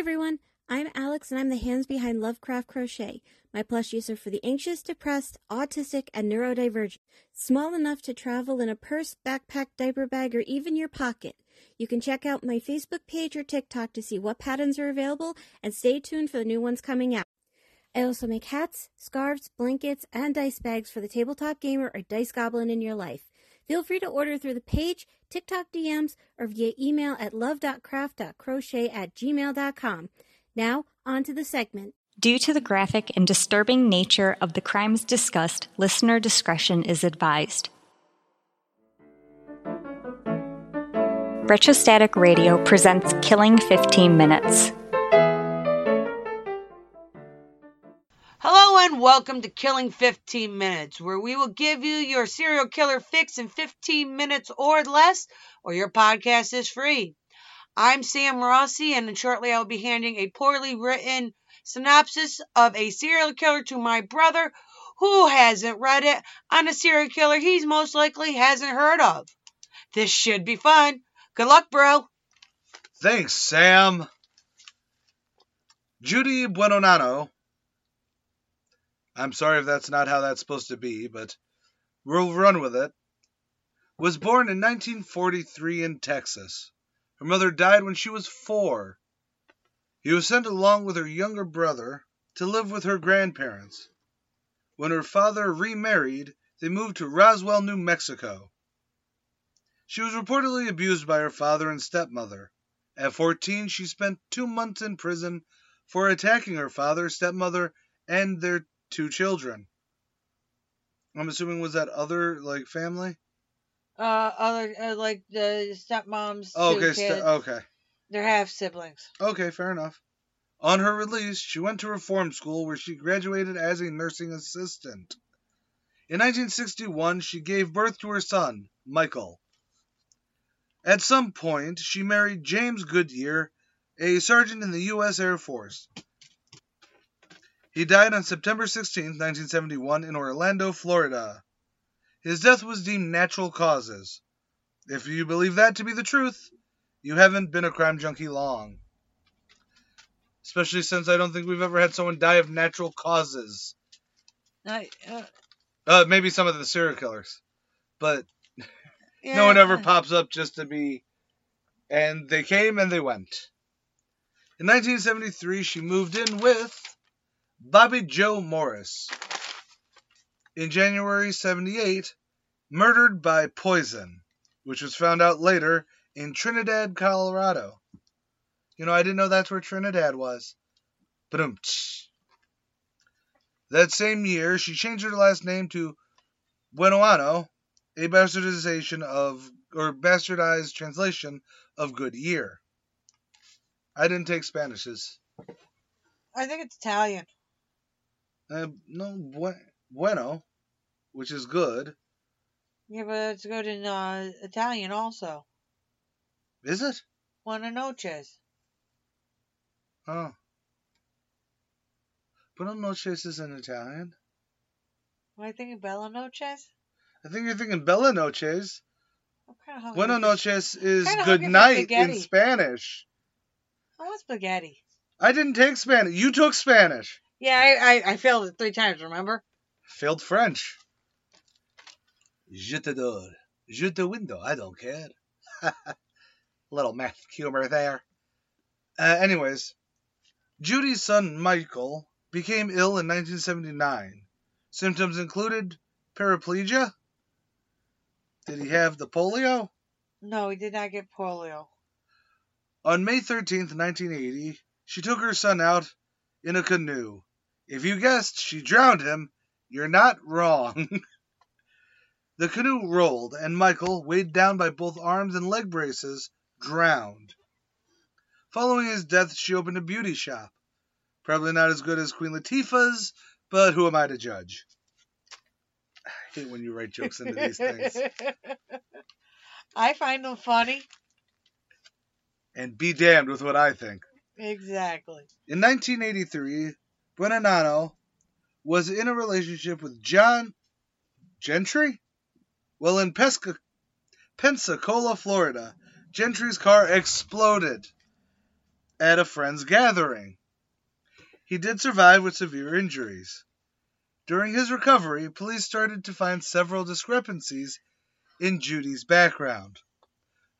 everyone, I'm Alex and I'm the hands behind Lovecraft Crochet. My plushies are for the anxious, depressed, autistic, and neurodivergent. Small enough to travel in a purse, backpack, diaper bag, or even your pocket. You can check out my Facebook page or TikTok to see what patterns are available and stay tuned for the new ones coming out. I also make hats, scarves, blankets, and dice bags for the tabletop gamer or dice goblin in your life. Feel free to order through the page, TikTok DMs, or via email at love.craft.crochet at gmail.com. Now, on to the segment. Due to the graphic and disturbing nature of the crimes discussed, listener discretion is advised. Retrostatic Radio presents Killing 15 Minutes. And welcome to Killing 15 Minutes, where we will give you your serial killer fix in 15 minutes or less, or your podcast is free. I'm Sam Rossi, and shortly I'll be handing a poorly written synopsis of a serial killer to my brother who hasn't read it on a serial killer he's most likely hasn't heard of. This should be fun. Good luck, bro. Thanks, Sam. Judy Buenoano. I'm sorry if that's not how that's supposed to be, but we'll run with it. Was born in 1943 in Texas. Her mother died when she was four. He was sent along with her younger brother to live with her grandparents. When her father remarried, they moved to Roswell, New Mexico. She was reportedly abused by her father and stepmother. At 14, she spent two months in prison for attacking her father, stepmother, and their two children. I'm assuming was that other like family? Uh, other uh, like the stepmoms. Oh, okay, okay. They're half siblings. Okay, fair enough. On her release, she went to reform school where she graduated as a nursing assistant. In 1961, she gave birth to her son, Michael. At some point, she married James Goodyear, a sergeant in the U.S. Air Force. He died on September 16, 1971, in Orlando, Florida. His death was deemed natural causes. If you believe that to be the truth, you haven't been a crime junkie long. Especially since I don't think we've ever had someone die of natural causes. I, uh, Uh, maybe some of the serial killers. But yeah, no one ever uh, pops up just to be. And they came and they went. In 1973, she moved in with Bobby Joe Morris. In January 78, murdered by poison, which was found out later in Trinidad, Colorado. You know, I didn't know that's where Trinidad was. That same year, she changed her last name to Buenoano, a bastardization of, or bastardized translation of good year. I didn't take Spanishes. I think it's Italian. Uh, no, bue- bueno, which is good. Yeah, but it's good in uh, Italian also. Is it? Buona noches. Oh. Buenos noches is in Italian. Am I thinking Bella noches? I think you're thinking Bella noches. I'm kind of hungry. Buenos noches is good night in. Spanish. I want spaghetti. I didn't take Spanish. You took Spanish. Yeah, I, I, I failed it three times, remember? Failed French. Je te t'adore. Je te window. I don't care. Little math humor there. Uh, anyways, Judy's son Michael became ill in 1979. Symptoms included paraplegia. Did he have the polio? No, he did not get polio. On May 13th, 1980, she took her son out in a canoe. If you guessed she drowned him, you're not wrong. the canoe rolled, and Michael, weighed down by both arms and leg braces, drowned. Following his death, she opened a beauty shop. Probably not as good as Queen Latifah's, but who am I to judge? I hate when you write jokes into these things. I find them funny. And be damned with what I think. Exactly. In 1983, Buenoano was in a relationship with John Gentry? Well, in Pesca, Pensacola, Florida, Gentry's car exploded. at a friend's gathering. He did survive with severe injuries. During his recovery, police started to find several discrepancies in Judy's background.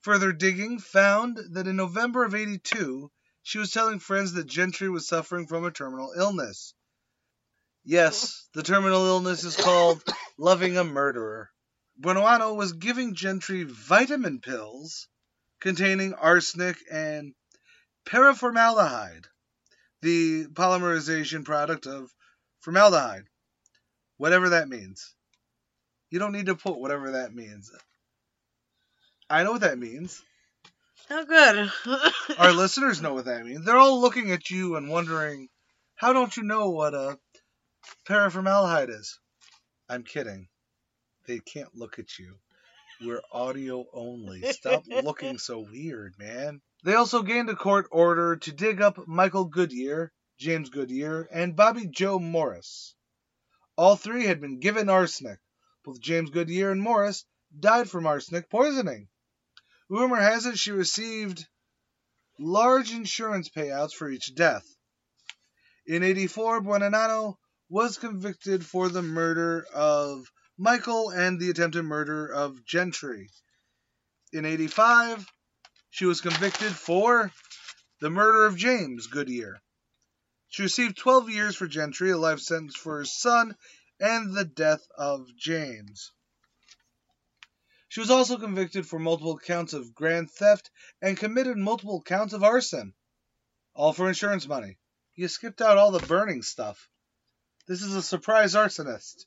Further digging found that in November of 82, she was telling friends that Gentry was suffering from a terminal illness. Yes, the terminal illness is called loving a murderer. Buenoano was giving Gentry vitamin pills containing arsenic and paraformaldehyde, the polymerization product of formaldehyde, whatever that means. You don't need to put whatever that means. I know what that means. Oh, good. Our listeners know what that means. They're all looking at you and wondering, how don't you know what a paraformaldehyde is? I'm kidding. They can't look at you. We're audio only. Stop looking so weird, man. They also gained a court order to dig up Michael Goodyear, James Goodyear, and Bobby Joe Morris. All three had been given arsenic. Both James Goodyear and Morris died from arsenic poisoning. Rumor has it she received large insurance payouts for each death. In 84, Buenoano was convicted for the murder of Michael and the attempted murder of Gentry. In 85, she was convicted for the murder of James Goodyear. She received 12 years for Gentry, a life sentence for her son, and the death of James. She was also convicted for multiple counts of grand theft and committed multiple counts of arson. All for insurance money. You skipped out all the burning stuff. This is a surprise arsonist.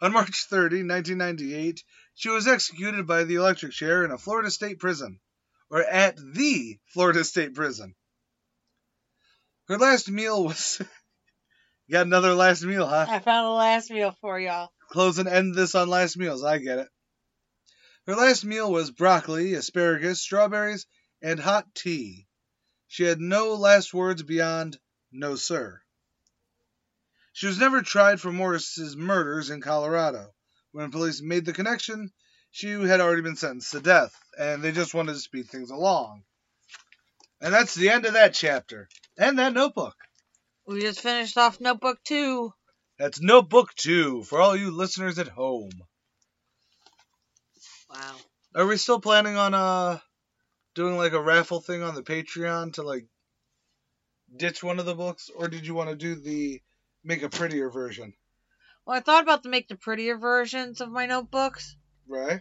On March 30, 1998, she was executed by the electric chair in a Florida state prison, or at the Florida state prison. Her last meal was. got another last meal, huh? I found the last meal for y'all. Close and end this on last meals. I get it. Her last meal was broccoli, asparagus, strawberries, and hot tea. She had no last words beyond no, sir. She was never tried for Morris's murders in Colorado. When police made the connection, she had already been sentenced to death, and they just wanted to speed things along. And that's the end of that chapter. And that notebook. We just finished off Notebook 2. That's Notebook 2 for all you listeners at home. Wow. Are we still planning on uh doing like a raffle thing on the Patreon to like ditch one of the books or did you want to do the make a prettier version? Well, I thought about to make the prettier versions of my notebooks, Right?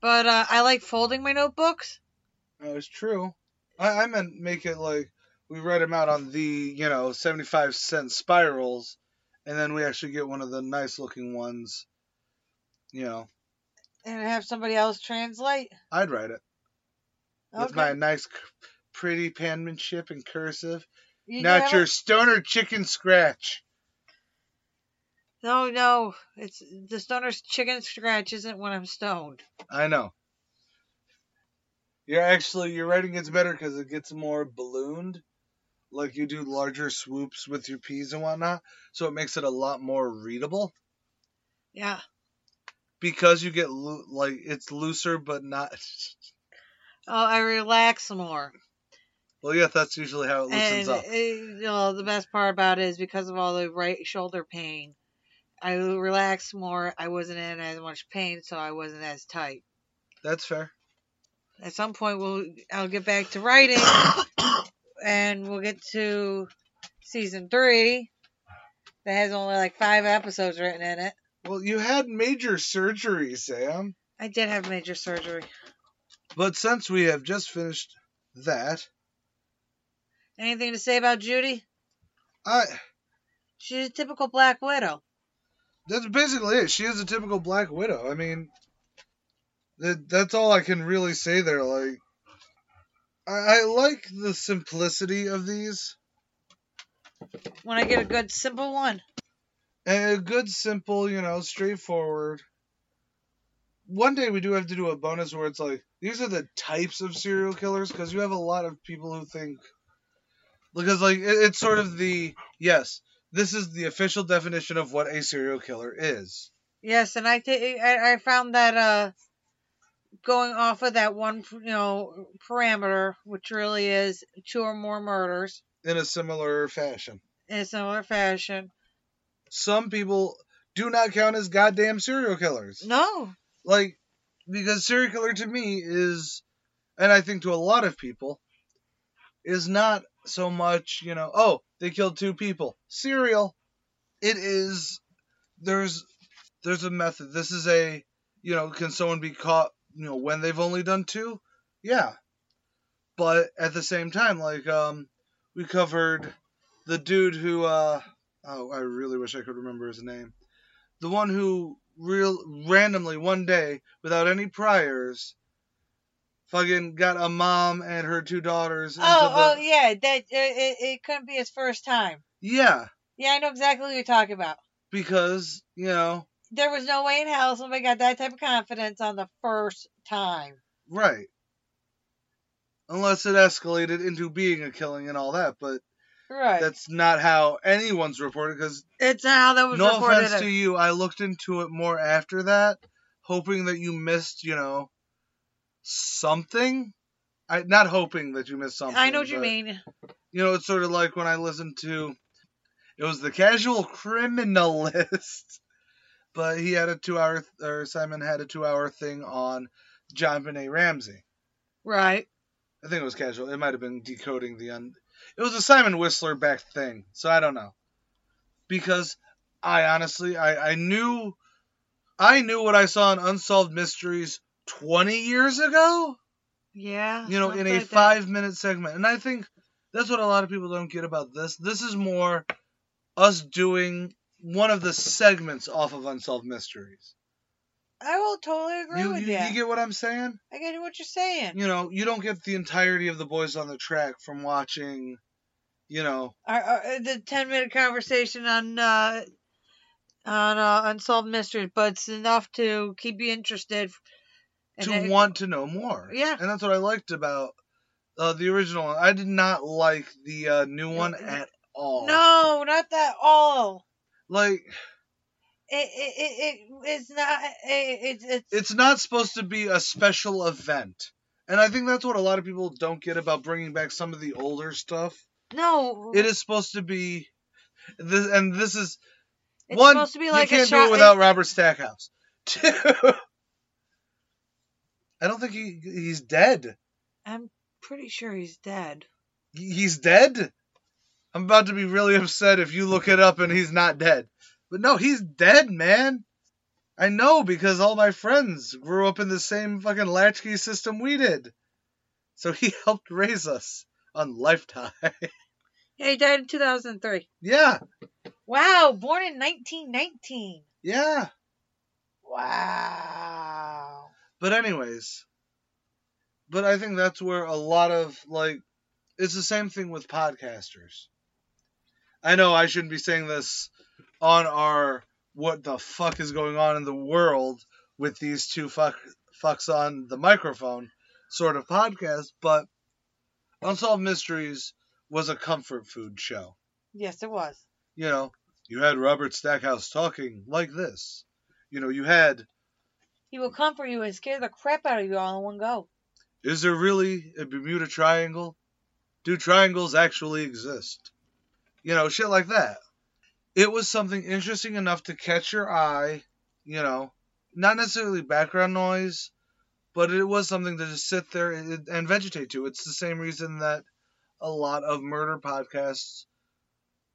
but uh, I like folding my notebooks. That was true. I, I meant make it like we write them out on the, you know, 75 cent spirals and then we actually get one of the nice looking ones. You know, And have somebody else translate. I'd write it with Okay. my nice, pretty penmanship and cursive. You Not your stoner chicken scratch. No, no. It's the stoner's chicken scratch isn't when I'm stoned. I know. You're actually your writing gets better because it gets more ballooned, like you do larger swoops with your P's and whatnot, so it makes it a lot more readable. Yeah. Because you get loo- like it's looser but not. Oh, I relax more. Well, yeah, that's usually how it loosens And up. uh, you know, the best part about it is because of all the right shoulder pain, I relaxed more. I wasn't in as much pain, so I wasn't as tight. That's fair. At some point, we'll I'll get back to writing, and we'll get to season three. That has only like five episodes written in it. Well, you had major surgery, Sam. I did have major surgery. But since we have just finished that, Anything to say about Judy? I She's a typical Black Widow. that's basically it. She is a typical Black Widow. I mean, that that's all I can really say there. Like, I, I like the simplicity of these. When I get a good simple one. A good, simple, you know, straightforward. One day we do have to do a bonus where it's like these are the types of serial killers because you have a lot of people who think because like it, it's sort of the yes this is the official definition of what a serial killer is. Yes, and I ta- I I found that uh going off of that one, you know, parameter, which really is two or more murders in a similar fashion. in a similar fashion. Some people do not count as goddamn serial killers. No, Like, because serial killer to me is, and I think to a lot of people, is not so much, you know, oh, they killed two people. Serial. It is, there's, there's a method. This is a, you know, can someone be caught, you know, when they've only done two? Yeah. But at the same time, like, um, we covered the dude who, uh, oh, I really wish I could remember his name. The one who real randomly one day without any priors fucking got a mom and her two daughters Oh, the oh yeah, that it, it, it couldn't be his first time. yeah Yeah, I know exactly what you're talking about. because you know There was no way in hell somebody got that type of confidence on the first time. right unless it escalated into being a killing and all that but Right. that's not how anyone's reported because it's how that was no reported. offense to you i looked into it more after that hoping that you missed you know something I not hoping that you missed something. I know what you mean. You know, it's sort of like when I listened to it was the casual criminalist, but he had a two hour or Simon had a two hour thing on JonBenét Ramsey. Right. I think it was casual. It might have been decoding the un. It was a Simon Whistler back thing, so I don't know. Because I honestly, I I knew, I knew what I saw in Unsolved Mysteries twenty years ago. Yeah. You know, in a like that. five minute segment, and I think that's what a lot of people don't get about this. This is more us doing one of the segments off of Unsolved Mysteries. I will totally agree You, with you, you. you get what I'm saying? I get what you're saying. You know, you don't get the entirety of the boys on the track from watching, you know, Our, our, the ten minute conversation on uh, on uh, unsolved mysteries, but it's enough to keep you interested. and to want to know more. Yeah. And that's what I liked about uh, the original one. I did not like the uh, new one at all. No, not that all. Like, It it it, it it's not. It, it's it's it's not supposed to be a special event. And I think that's what a lot of people don't get about bringing back some of the older stuff. no. It is supposed to be this, and this is It's one. supposed to be like you can't do shot- it without Robert Stackhouse. Two. I don't think he he's dead. I'm pretty sure he's dead. He's dead? I'm about to be really upset if you look it up and he's not dead. But no, he's dead, man. I know because all my friends grew up in the same fucking latchkey system we did. So he helped raise us on Lifetime. Yeah, he died in 2003. yeah, Wow, born in 1919. yeah. Wow. But anyways, but I think that's where a lot of like it's the same thing with podcasters. I know I shouldn't be saying this on our what the fuck is going on in the world with these two fuck fucks on the microphone sort of podcast, but Unsolved Mysteries was a comfort food show. Yes, it was. You know, you had Robert Stackhouse talking like this. You know, you had He will comfort you and scare the crap out of you all in one go. Is there really a Bermuda Triangle? Do triangles actually exist? You know, shit like that. It was something interesting enough to catch your eye, you know, not necessarily background noise, but it was something to just sit there and, vegetate to. It's the same reason that a lot of murder podcasts,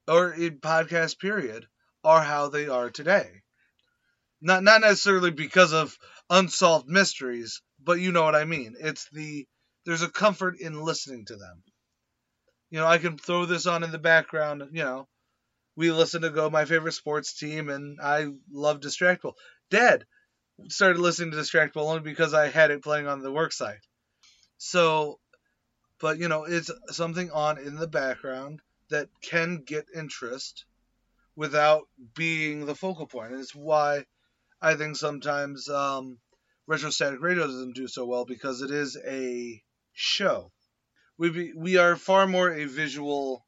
or podcast period, are how they are today. Not not necessarily because of unsolved mysteries, but you know what I mean. It's the there's a comfort in listening to them. You know, I can throw this on in the background. You know, we listen to Go, my favorite sports team, and I love Distractible. Dad started listening to Distractible only because I had it playing on the work site. So, but you know, it's something on in the background that can get interest without being the focal point. And it's why I think sometimes um, retrostatic radio doesn't do so well because it is a show. We be, we are far more a visual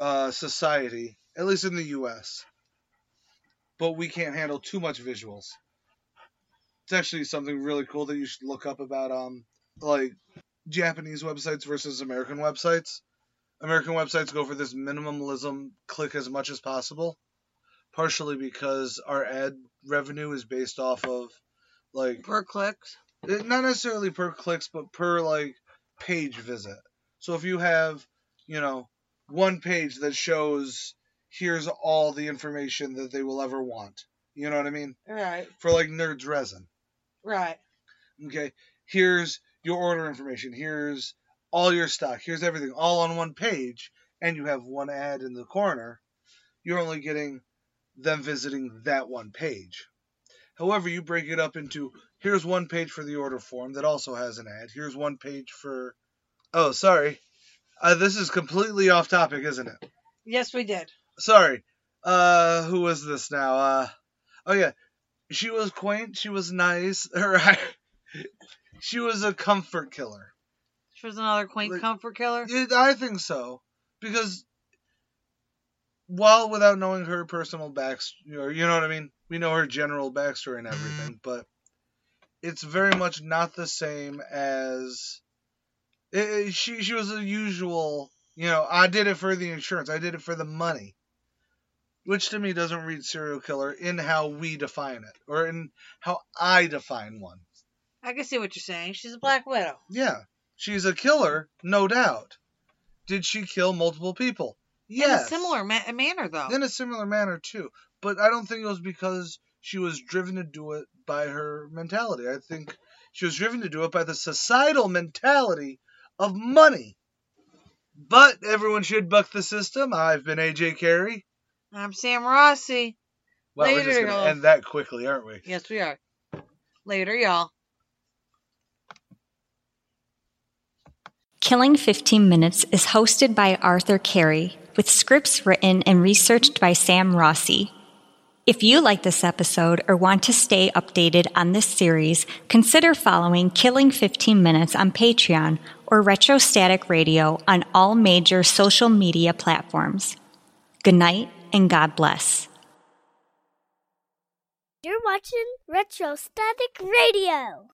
uh, society, at least in the U.S. But we can't handle too much visuals. It's actually something really cool that you should look up about um like Japanese websites versus American websites. American websites go for this minimalism, click as much as possible, partially because our ad revenue is based off of like Per clicks. not necessarily per clicks, but per like page visit. So if you have, you know, one page that shows here's all the information that they will ever want. You know what I mean? Right. For like Nerds Resin. Right. Okay. Here's your order information. Here's all your stock. Here's everything all on one page and you have one ad in the corner. You're only getting them visiting that one page. However, you break it up into here's one page for the order form that also has an ad. Here's one page for. Oh, sorry. Uh, this is completely off topic, isn't it? Yes, we did. Sorry. Uh, who was this now? Uh, oh yeah, she was quaint. She was nice. Her, she was a comfort killer. She was another quaint Like- comfort killer. It, I think so because while without knowing her personal backstory, or you know what I mean, we know her general backstory and everything, but it's very much not the same as it, it- she. She was a usual, you know. I did it for the insurance. I did it for the money, which to me doesn't read serial killer in how we define it, or in how I define one. I can see what you're saying. She's a Black Widow. Yeah, she's a killer, no doubt. Did she kill multiple people? Yes. In a similar ma- manner, though. In a similar manner too, but I don't think it was because she was driven to do it by her mentality. I think she was driven to do it by the societal mentality of money. But everyone should buck the system. I've been AJ Carey. I'm Sam Rossi. Well, we're just gonna y'all. end that quickly, aren't we? Yes, we are. Later, y'all. Killing 15 Minutes is hosted by Arthur Carey, with scripts written and researched by Sam Rossi. If you like this episode or want to stay updated on this series, consider following Killing 15 Minutes on Patreon or Retrostatic Radio on all major social media platforms. Good night and God bless. You're watching Retro Static Radio.